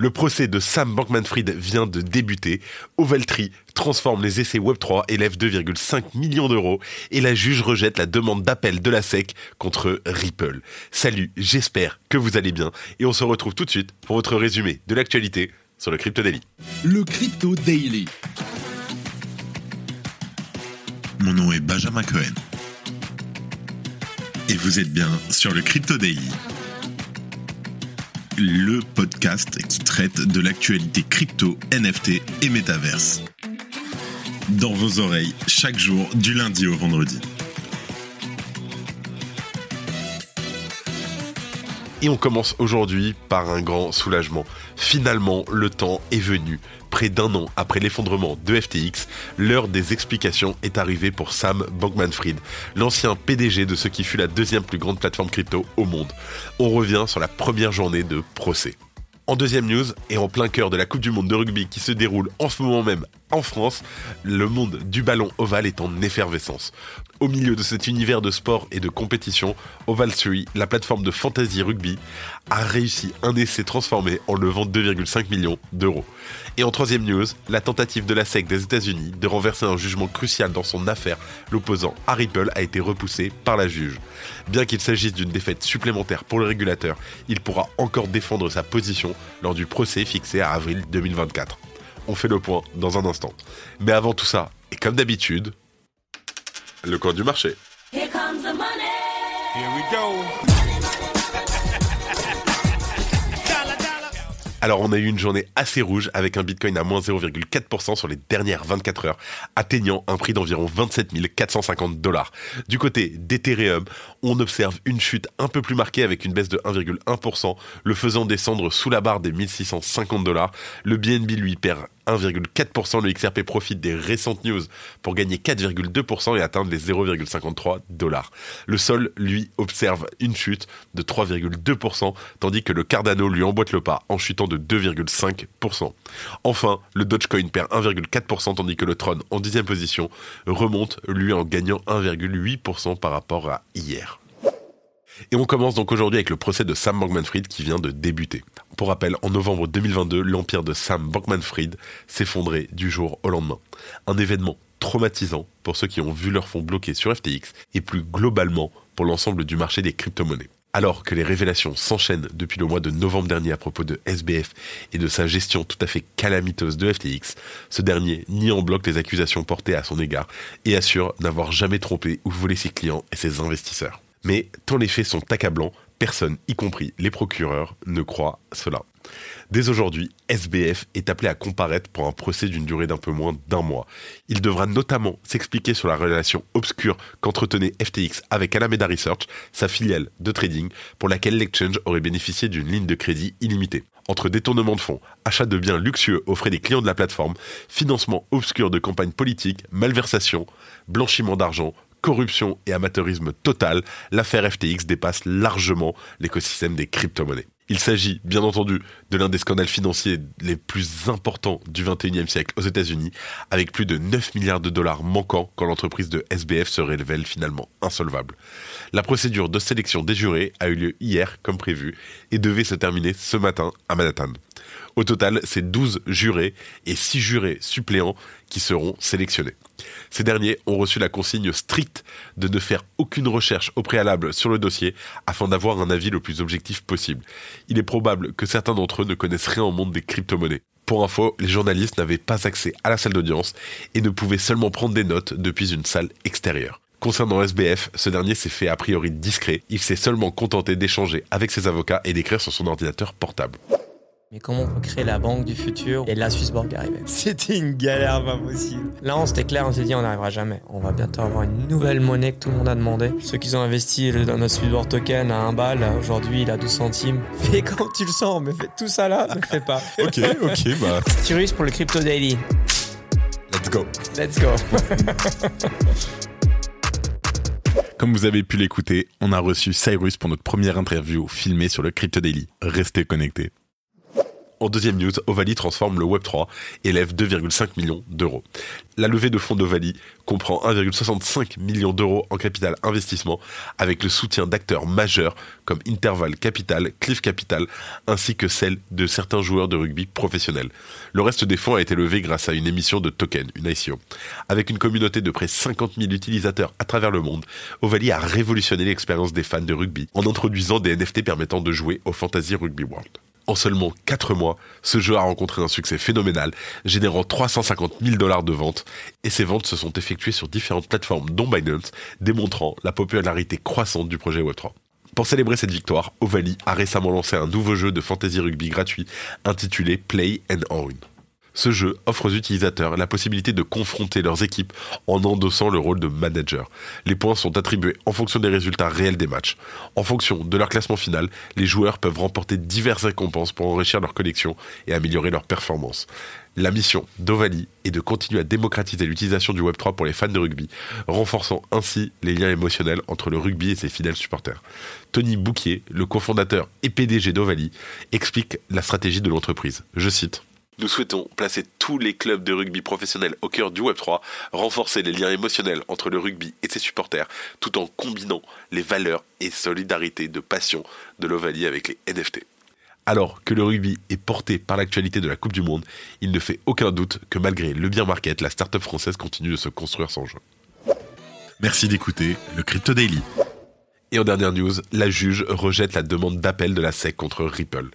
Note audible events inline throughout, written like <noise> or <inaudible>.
Le procès de Sam Bankman-Fried vient de débuter. Ovaltree transforme les essais Web3, élève 2,5 millions d'euros et la juge rejette la demande d'appel de la SEC contre Ripple. Salut, j'espère que vous allez bien et on se retrouve tout de suite pour votre résumé de l'actualité sur le Crypto Daily. Le Crypto Daily. Mon nom est Benjamin Cohen. Et vous êtes bien sur le Crypto Daily. Le podcast qui traite de l'actualité crypto, NFT et métaverse. Dans vos oreilles, chaque jour, du lundi au vendredi. Et on commence aujourd'hui par un grand soulagement. Finalement, le temps est venu. Près d'un an après l'effondrement de FTX, l'heure des explications est arrivée pour Sam Bankman-Fried, l'ancien PDG de ce qui fut la deuxième plus grande plateforme crypto au monde. On revient sur la première journée de procès. En deuxième news, et en plein cœur de la Coupe du Monde de rugby qui se déroule en ce moment même en France, le monde du ballon ovale est en effervescence. Au milieu de cet univers de sport et de compétition, Oval 3, la plateforme de fantasy rugby, a réussi un essai transformé en levant 2,5 millions d'euros. Et en troisième news, la tentative de la SEC des États-Unis de renverser un jugement crucial dans son affaire l'opposant à Ripple a été repoussée par la juge. Bien qu'il s'agisse d'une défaite supplémentaire pour le régulateur, il pourra encore défendre sa position lors du procès fixé à avril 2024. On fait le point dans un instant. Mais avant tout ça, et comme d'habitude, le coin du marché. Here comes the money. Here we go. <laughs> Alors on a eu une journée assez rouge avec un Bitcoin à moins 0,4% sur les dernières 24 heures, atteignant un prix d'environ 27 450 dollars. Du côté d'Ethereum, on observe une chute un peu plus marquée avec une baisse de 1,1%, le faisant descendre sous la barre des 1650 dollars. Le BNB lui perd 1,4%. Le XRP profite des récentes news pour gagner 4,2% et atteindre les 0,53 dollars. Le sol, lui, observe une chute de 3,2%, tandis que le Cardano lui emboîte le pas en chutant de 2,5%. Enfin, le Dogecoin perd 1,4%, tandis que le Tron, en dixième position, remonte, lui, en gagnant 1,8% par rapport à hier. Et on commence donc aujourd'hui avec le procès de Sam Bankman-Fried qui vient de débuter. Pour rappel, en novembre 2022, l'empire de Sam Bankman-Fried s'effondrait du jour au lendemain. Un événement traumatisant pour ceux qui ont vu leur fonds bloqués sur FTX et plus globalement pour l'ensemble du marché des crypto-monnaies. Alors que les révélations s'enchaînent depuis le mois de novembre dernier à propos de SBF et de sa gestion tout à fait calamiteuse de FTX, ce dernier nie en bloc les accusations portées à son égard et assure n'avoir jamais trompé ou volé ses clients et ses investisseurs. Mais tant les faits sont accablants, personne, y compris les procureurs, ne croit cela. Dès aujourd'hui, SBF est appelé à comparaître pour un procès d'une durée d'un peu moins d'un mois. Il devra notamment s'expliquer sur la relation obscure qu'entretenait FTX avec Alameda Research, sa filiale de trading, pour laquelle l'exchange aurait bénéficié d'une ligne de crédit illimitée. Entre détournement de fonds, achat de biens luxueux aux frais des clients de la plateforme, financement obscur de campagnes politiques, malversation, blanchiment d'argent, corruption et amateurisme total, l'affaire FTX dépasse largement l'écosystème des crypto-monnaies. Il s'agit, bien entendu, de l'un des scandales financiers les plus importants du 21e siècle aux États-Unis, avec plus de 9 milliards de dollars manquants quand l'entreprise de SBF se révèle finalement insolvable. La procédure de sélection des jurés a eu lieu hier, comme prévu, et devait se terminer ce matin à Manhattan. Au total, c'est 12 jurés et 6 jurés suppléants qui seront sélectionnés. Ces derniers ont reçu la consigne stricte de ne faire aucune recherche au préalable sur le dossier afin d'avoir un avis le plus objectif possible. Il est probable que certains d'entre eux ne connaissent rien au monde des crypto-monnaies. Pour info, les journalistes n'avaient pas accès à la salle d'audience et ne pouvaient seulement prendre des notes depuis une salle extérieure. Concernant SBF, ce dernier s'est fait a priori discret, il s'est seulement contenté d'échanger avec ses avocats et d'écrire sur son ordinateur portable. Mais comment on peut créer la banque du futur Et là, Swissborg arrivait. C'était une galère pas possible. Là, on s'était clair, on s'est dit, on n'arrivera jamais. On va bientôt avoir une nouvelle monnaie que tout le monde a demandé. Ceux qui ont investi dans notre Swissborg token à 1 balle, aujourd'hui, il a 12 centimes. <laughs> Fais quand tu le sens, mais fais tout ça là, ne le fais pas. <laughs> Ok, ok, bah, Cyrus pour le Crypto Daily. let's go. Let's go. <laughs> Comme vous avez pu l'écouter, on a reçu Cyrus pour notre première interview filmée sur le Crypto Daily. Restez connectés. En deuxième news, Ovalie transforme le Web3 et lève 2,5 millions d'euros. La levée de fonds d'Ovalie comprend 1,65 million d'euros en capital investissement avec le soutien d'acteurs majeurs comme Interval Capital, Cliff Capital ainsi que celle de certains joueurs de rugby professionnels. Le reste des fonds a été levé grâce à une émission de token, une ICO. Avec une communauté de près de 50 000 utilisateurs à travers le monde, Ovalie a révolutionné l'expérience des fans de rugby en introduisant des NFT permettant de jouer au Fantasy Rugby World. En seulement 4 mois, ce jeu a rencontré un succès phénoménal, générant 350 000 dollars de ventes, et ces ventes se sont effectuées sur différentes plateformes dont Binance, démontrant la popularité croissante du projet Web3. Pour célébrer cette victoire, Ovalie a récemment lancé un nouveau jeu de fantasy rugby gratuit intitulé Play and Own. Ce jeu offre aux utilisateurs la possibilité de confronter leurs équipes en endossant le rôle de manager. Les points sont attribués en fonction des résultats réels des matchs. En fonction de leur classement final, les joueurs peuvent remporter diverses récompenses pour enrichir leur collection et améliorer leur performance. La mission d'Ovalie est de continuer à démocratiser l'utilisation du Web3 pour les fans de rugby, renforçant ainsi les liens émotionnels entre le rugby et ses fidèles supporters. Tony Bouquier, le cofondateur et PDG d'Ovalie, explique la stratégie de l'entreprise. Je cite nous souhaitons placer tous les clubs de rugby professionnels au cœur du Web3, renforcer les liens émotionnels entre le rugby et ses supporters, tout en combinant les valeurs et solidarité de passion de l'Ovalie avec les NFT. Alors que le rugby est porté par l'actualité de la Coupe du Monde, il ne fait aucun doute que malgré le bien market, la start-up française continue de se construire sans jeu. Merci d'écouter le Crypto Daily. Et en dernière news, la juge rejette la demande d'appel de la SEC contre Ripple.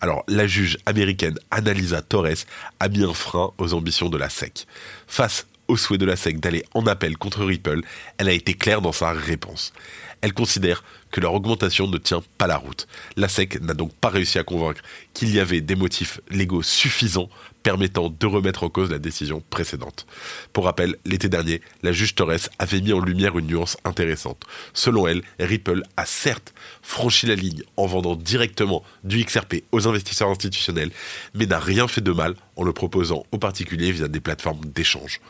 Alors, la juge américaine Annalisa Torres a mis un frein aux ambitions de la SEC. Face au souhait de la SEC d'aller en appel contre Ripple, elle a été claire dans sa réponse. Elle considère que leur augmentation ne tient pas la route. La SEC n'a donc pas réussi à convaincre qu'il y avait des motifs légaux suffisants permettant de remettre en cause la décision précédente. Pour rappel, l'été dernier, la juge Torres avait mis en lumière une nuance intéressante. Selon elle, Ripple a certes franchi la ligne en vendant directement du XRP aux investisseurs institutionnels, mais n'a rien fait de mal en le proposant aux particuliers via des plateformes d'échange.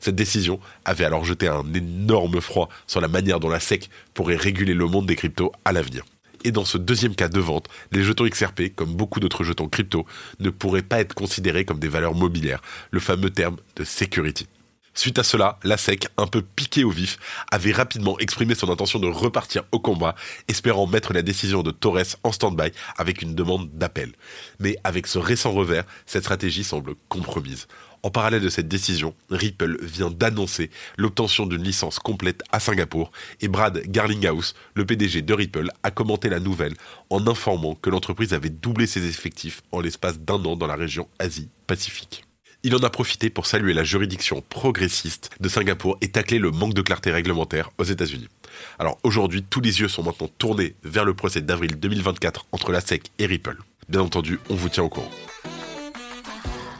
Cette décision avait alors jeté un énorme froid sur la manière dont la SEC pourrait réguler le monde des cryptos à l'avenir. Et dans ce deuxième cas de vente, les jetons XRP, comme beaucoup d'autres jetons crypto, ne pourraient pas être considérés comme des valeurs mobilières, le fameux terme de security. Suite à cela, la SEC, un peu piqué au vif, avait rapidement exprimé son intention de repartir au combat, espérant mettre la décision de Torres en stand-by avec une demande d'appel. Mais avec ce récent revers, cette stratégie semble compromise. En parallèle de cette décision, Ripple vient d'annoncer l'obtention d'une licence complète à Singapour et Brad Garlinghouse, le PDG de Ripple, a commenté la nouvelle en informant que l'entreprise avait doublé ses effectifs en l'espace d'un an dans la région Asie-Pacifique. Il en a profité pour saluer la juridiction progressiste de Singapour et tacler le manque de clarté réglementaire aux États-Unis. Alors aujourd'hui, tous les yeux sont maintenant tournés vers le procès d'avril 2024 entre la SEC et Ripple. Bien entendu, on vous tient au courant.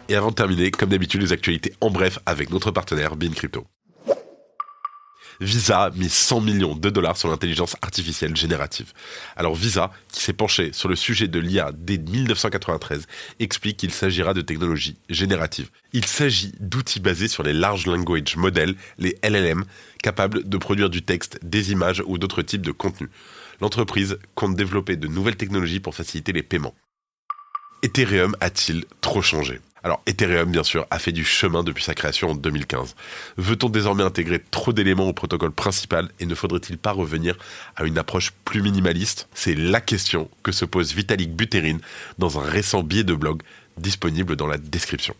Et avant de terminer, comme d'habitude, les actualités en bref avec notre partenaire Bean Crypto. Visa mis 100 millions de dollars sur l'intelligence artificielle générative. Alors Visa, qui s'est penché sur le sujet de l'IA dès 1993, explique qu'il s'agira de technologies génératives. Il s'agit d'outils basés sur les Large Language Models, les LLM, capables de produire du texte, des images ou d'autres types de contenus. L'entreprise compte développer de nouvelles technologies pour faciliter les paiements. Ethereum a-t-il trop changé? Alors Ethereum, bien sûr, a fait du chemin depuis sa création en 2015. Veut-on désormais intégrer trop d'éléments au protocole principal et ne faudrait-il pas revenir à une approche plus minimaliste? C'est la question que se pose Vitalik Buterin dans un récent billet de blog disponible dans la description.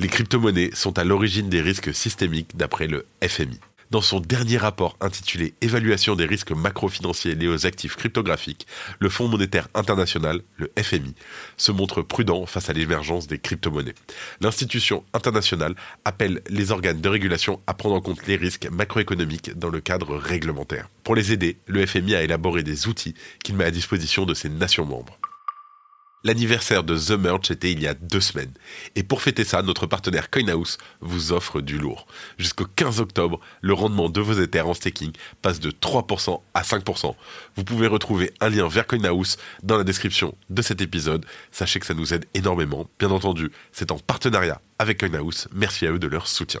Les crypto-monnaies sont à l'origine des risques systémiques d'après le FMI. Dans son dernier rapport intitulé Évaluation des risques macro-financiers liés aux actifs cryptographiques, le Fonds monétaire international, le FMI, se montre prudent face à l'émergence des crypto-monnaies. L'institution internationale appelle les organes de régulation à prendre en compte les risques macroéconomiques dans le cadre réglementaire. Pour les aider, le FMI a élaboré des outils qu'il met à disposition de ses nations membres. L'anniversaire de The Merge était il y a deux semaines. Et pour fêter ça, notre partenaire CoinHouse vous offre du lourd. Jusqu'au 15 octobre, le rendement de vos Ethers en staking passe de 3% à 5%. Vous pouvez retrouver un lien vers CoinHouse dans la description de cet épisode. Sachez que ça nous aide énormément. Bien entendu, c'est en partenariat avec CoinHouse. Merci à eux de leur soutien.